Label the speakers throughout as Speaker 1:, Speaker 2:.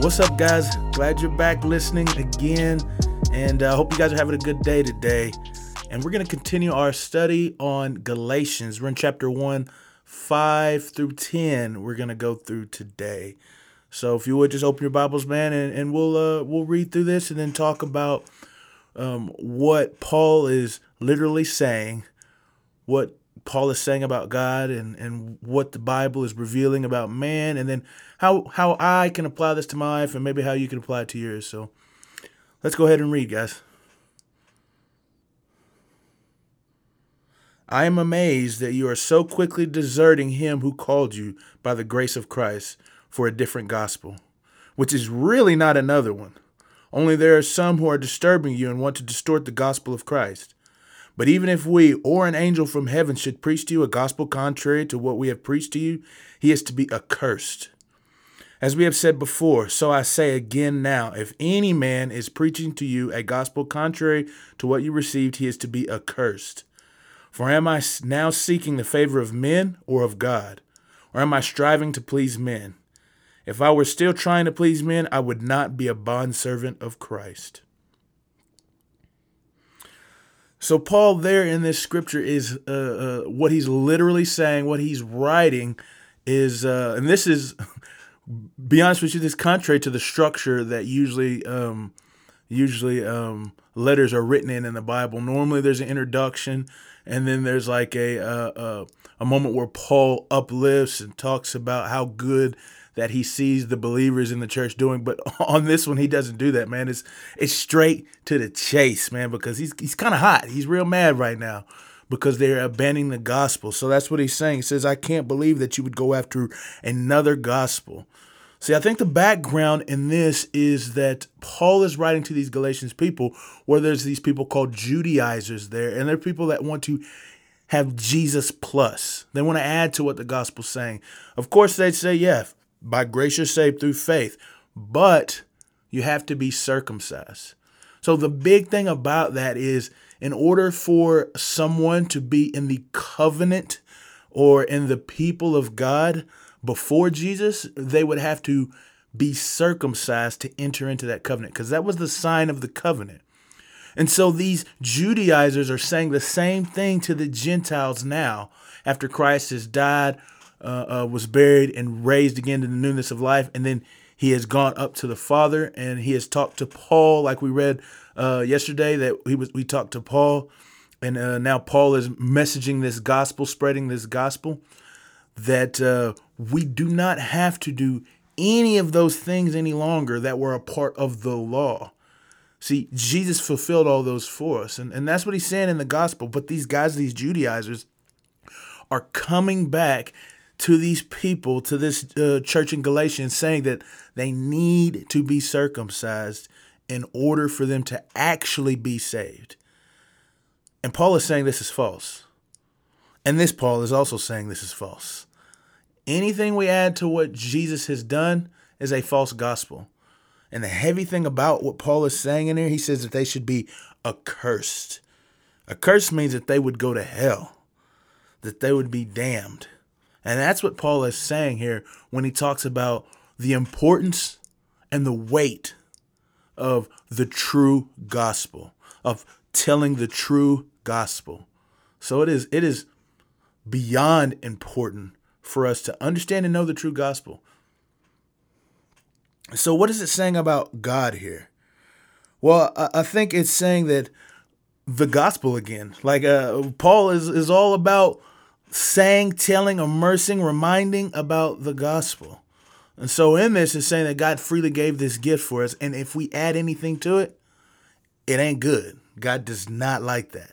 Speaker 1: What's up, guys? Glad you're back listening again, and I uh, hope you guys are having a good day today. And we're going to continue our study on Galatians. We're in chapter 1, 5 through 10. We're going to go through today. So if you would just open your Bibles, man, and, and we'll uh, we'll read through this and then talk about um, what Paul is literally saying, what Paul is saying about God and, and what the Bible is revealing about man, and then how how I can apply this to my life and maybe how you can apply it to yours. So let's go ahead and read, guys. I am amazed that you are so quickly deserting him who called you by the grace of Christ for a different gospel, which is really not another one. Only there are some who are disturbing you and want to distort the gospel of Christ. But even if we or an angel from heaven should preach to you a gospel contrary to what we have preached to you, he is to be accursed. As we have said before, so I say again now if any man is preaching to you a gospel contrary to what you received, he is to be accursed. For am I now seeking the favor of men or of God? Or am I striving to please men? If I were still trying to please men, I would not be a bondservant of Christ. So Paul there in this scripture is uh, uh, what he's literally saying, what he's writing is, uh, and this is, be honest with you, this contrary to the structure that usually, um, usually um, letters are written in in the Bible. Normally, there's an introduction, and then there's like a uh, uh, a moment where Paul uplifts and talks about how good that he sees the believers in the church doing. But on this one, he doesn't do that, man. It's it's straight to the chase, man, because he's he's kind of hot. He's real mad right now because they're abandoning the gospel. So that's what he's saying. He says, I can't believe that you would go after another gospel. See, I think the background in this is that Paul is writing to these Galatians people where there's these people called Judaizers there, and they're people that want to have Jesus plus. They want to add to what the gospel's saying. Of course, they'd say, yeah, by grace you're saved through faith, but you have to be circumcised. So the big thing about that is in order for someone to be in the covenant or in the people of God before Jesus, they would have to be circumcised to enter into that covenant because that was the sign of the covenant. And so these Judaizers are saying the same thing to the Gentiles now after Christ has died, uh, uh, was buried and raised again to the newness of life. And then he has gone up to the Father and he has talked to Paul, like we read uh, yesterday that he was. We talked to Paul, and uh, now Paul is messaging this gospel, spreading this gospel that uh, we do not have to do any of those things any longer that were a part of the law. See, Jesus fulfilled all those for us. And, and that's what he's saying in the gospel. But these guys, these Judaizers, are coming back to these people, to this uh, church in Galatians, saying that they need to be circumcised in order for them to actually be saved. And Paul is saying this is false. And this Paul is also saying this is false. Anything we add to what Jesus has done is a false gospel. And the heavy thing about what Paul is saying in here, he says that they should be accursed. Accursed means that they would go to hell, that they would be damned. And that's what Paul is saying here when he talks about the importance and the weight of the true gospel, of telling the true gospel. So it is it is beyond important for us to understand and know the true gospel. So what is it saying about God here? Well, I, think it's saying that the gospel again. Like uh, Paul is is all about saying, telling, immersing, reminding about the gospel. And so in this is saying that God freely gave this gift for us. And if we add anything to it, it ain't good. God does not like that.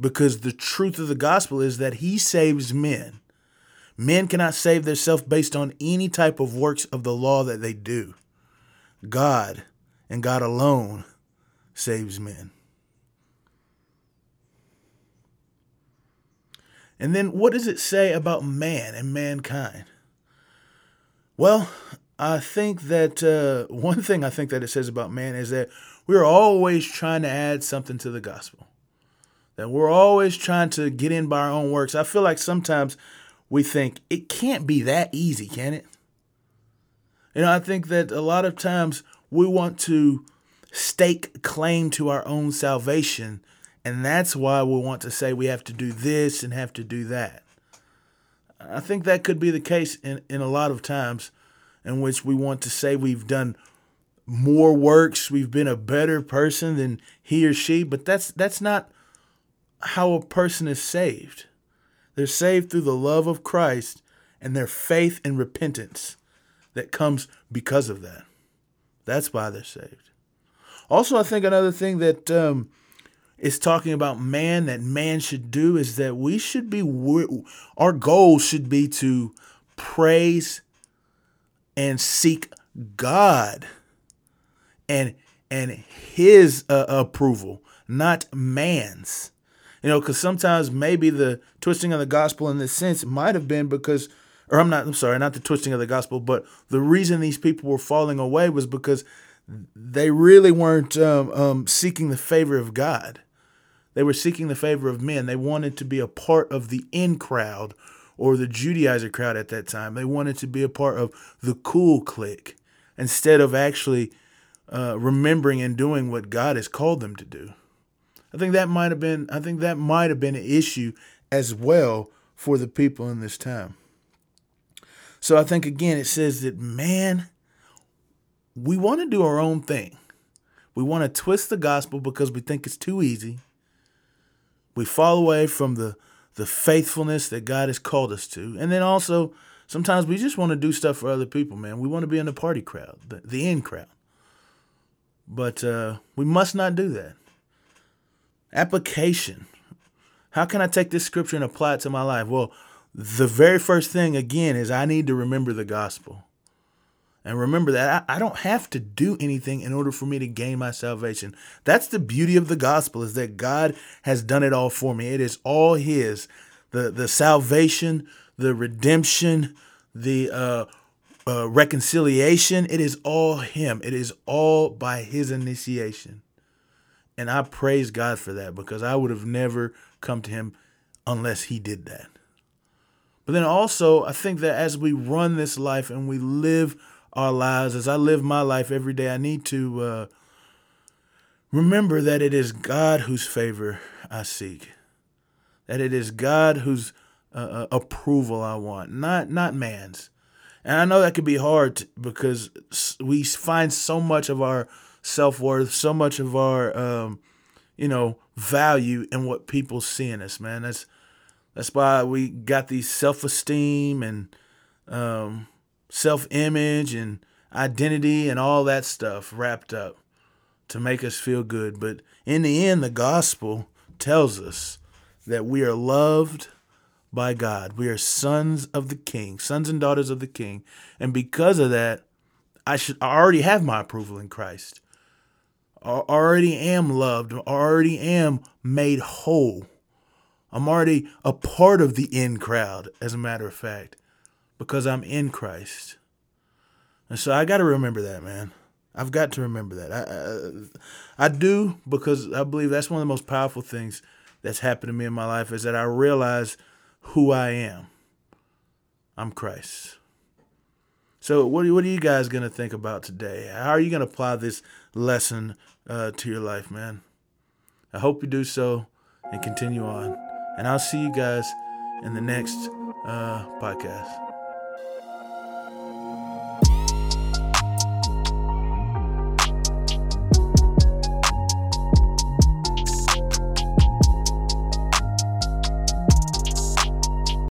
Speaker 1: Because the truth of the gospel is that he saves men. Men cannot save themselves based on any type of works of the law that they do. God and God alone saves men. And then what does it say about man and mankind? Well, I think that uh, one thing I think that it says about man is that we're always trying to add something to the gospel. That we're always trying to get in by our own works. I feel like sometimes we think it can't be that easy, can it? You know, I think that a lot of times we want to stake claim to our own salvation, and that's why we want to say we have to do this and have to do that. I think that could be the case in, in a lot of times in which we want to say we've done more works, we've been a better person than he or she, but that's that's not how a person is saved. They're saved through the love of Christ and their faith and repentance that comes because of that. That's why they're saved. Also, I think another thing that um, is talking about man that man should do is that we should be, our goal should be to praise and seek God and and His uh, approval, not man's. You know, because sometimes maybe the twisting of the gospel in this sense might have been because, or I'm not, I'm sorry, not the twisting of the gospel, but the reason these people were falling away was because they really weren't um, um, seeking the favor of God. They were seeking the favor of men. They wanted to be a part of the in crowd or the Judaizer crowd at that time. They wanted to be a part of the cool clique instead of actually uh, remembering and doing what God has called them to do. I think that might have been I think that might have been an issue as well for the people in this time. So I think again it says that man we want to do our own thing. We want to twist the gospel because we think it's too easy. We fall away from the the faithfulness that God has called us to. And then also sometimes we just want to do stuff for other people, man. We want to be in the party crowd, the, the in crowd. But uh, we must not do that. Application. How can I take this scripture and apply it to my life? Well, the very first thing, again, is I need to remember the gospel. And remember that I, I don't have to do anything in order for me to gain my salvation. That's the beauty of the gospel is that God has done it all for me. It is all his. The the salvation, the redemption, the uh, uh, reconciliation, it is all him. It is all by his initiation. And I praise God for that because I would have never come to him unless he did that. But then also, I think that as we run this life and we live our lives, as I live my life every day, I need to uh, remember that it is God whose favor I seek, that it is God whose uh, uh approval I want, not not man's. And I know that could be hard because we find so much of our self worth, so much of our, um, you know, value in what people see in us, man. That's that's why we got these self esteem and um, self image and identity and all that stuff wrapped up to make us feel good. But in the end, the gospel tells us that we are loved by God. We are sons of the King, sons and daughters of the King. And because of that, I should I already have my approval in Christ. I already am loved. I already am made whole. I'm already a part of the in crowd, as a matter of fact because I'm in Christ. And so I got to remember that, man. I've got to remember that. I, I, I do because I believe that's one of the most powerful things that's happened to me in my life is that I realize who I am. I'm Christ. So what what are you guys gonna think about today? How are you gonna apply this lesson uh, to your life, man? I hope you do so and continue on. And I'll see you guys in the next uh, podcast.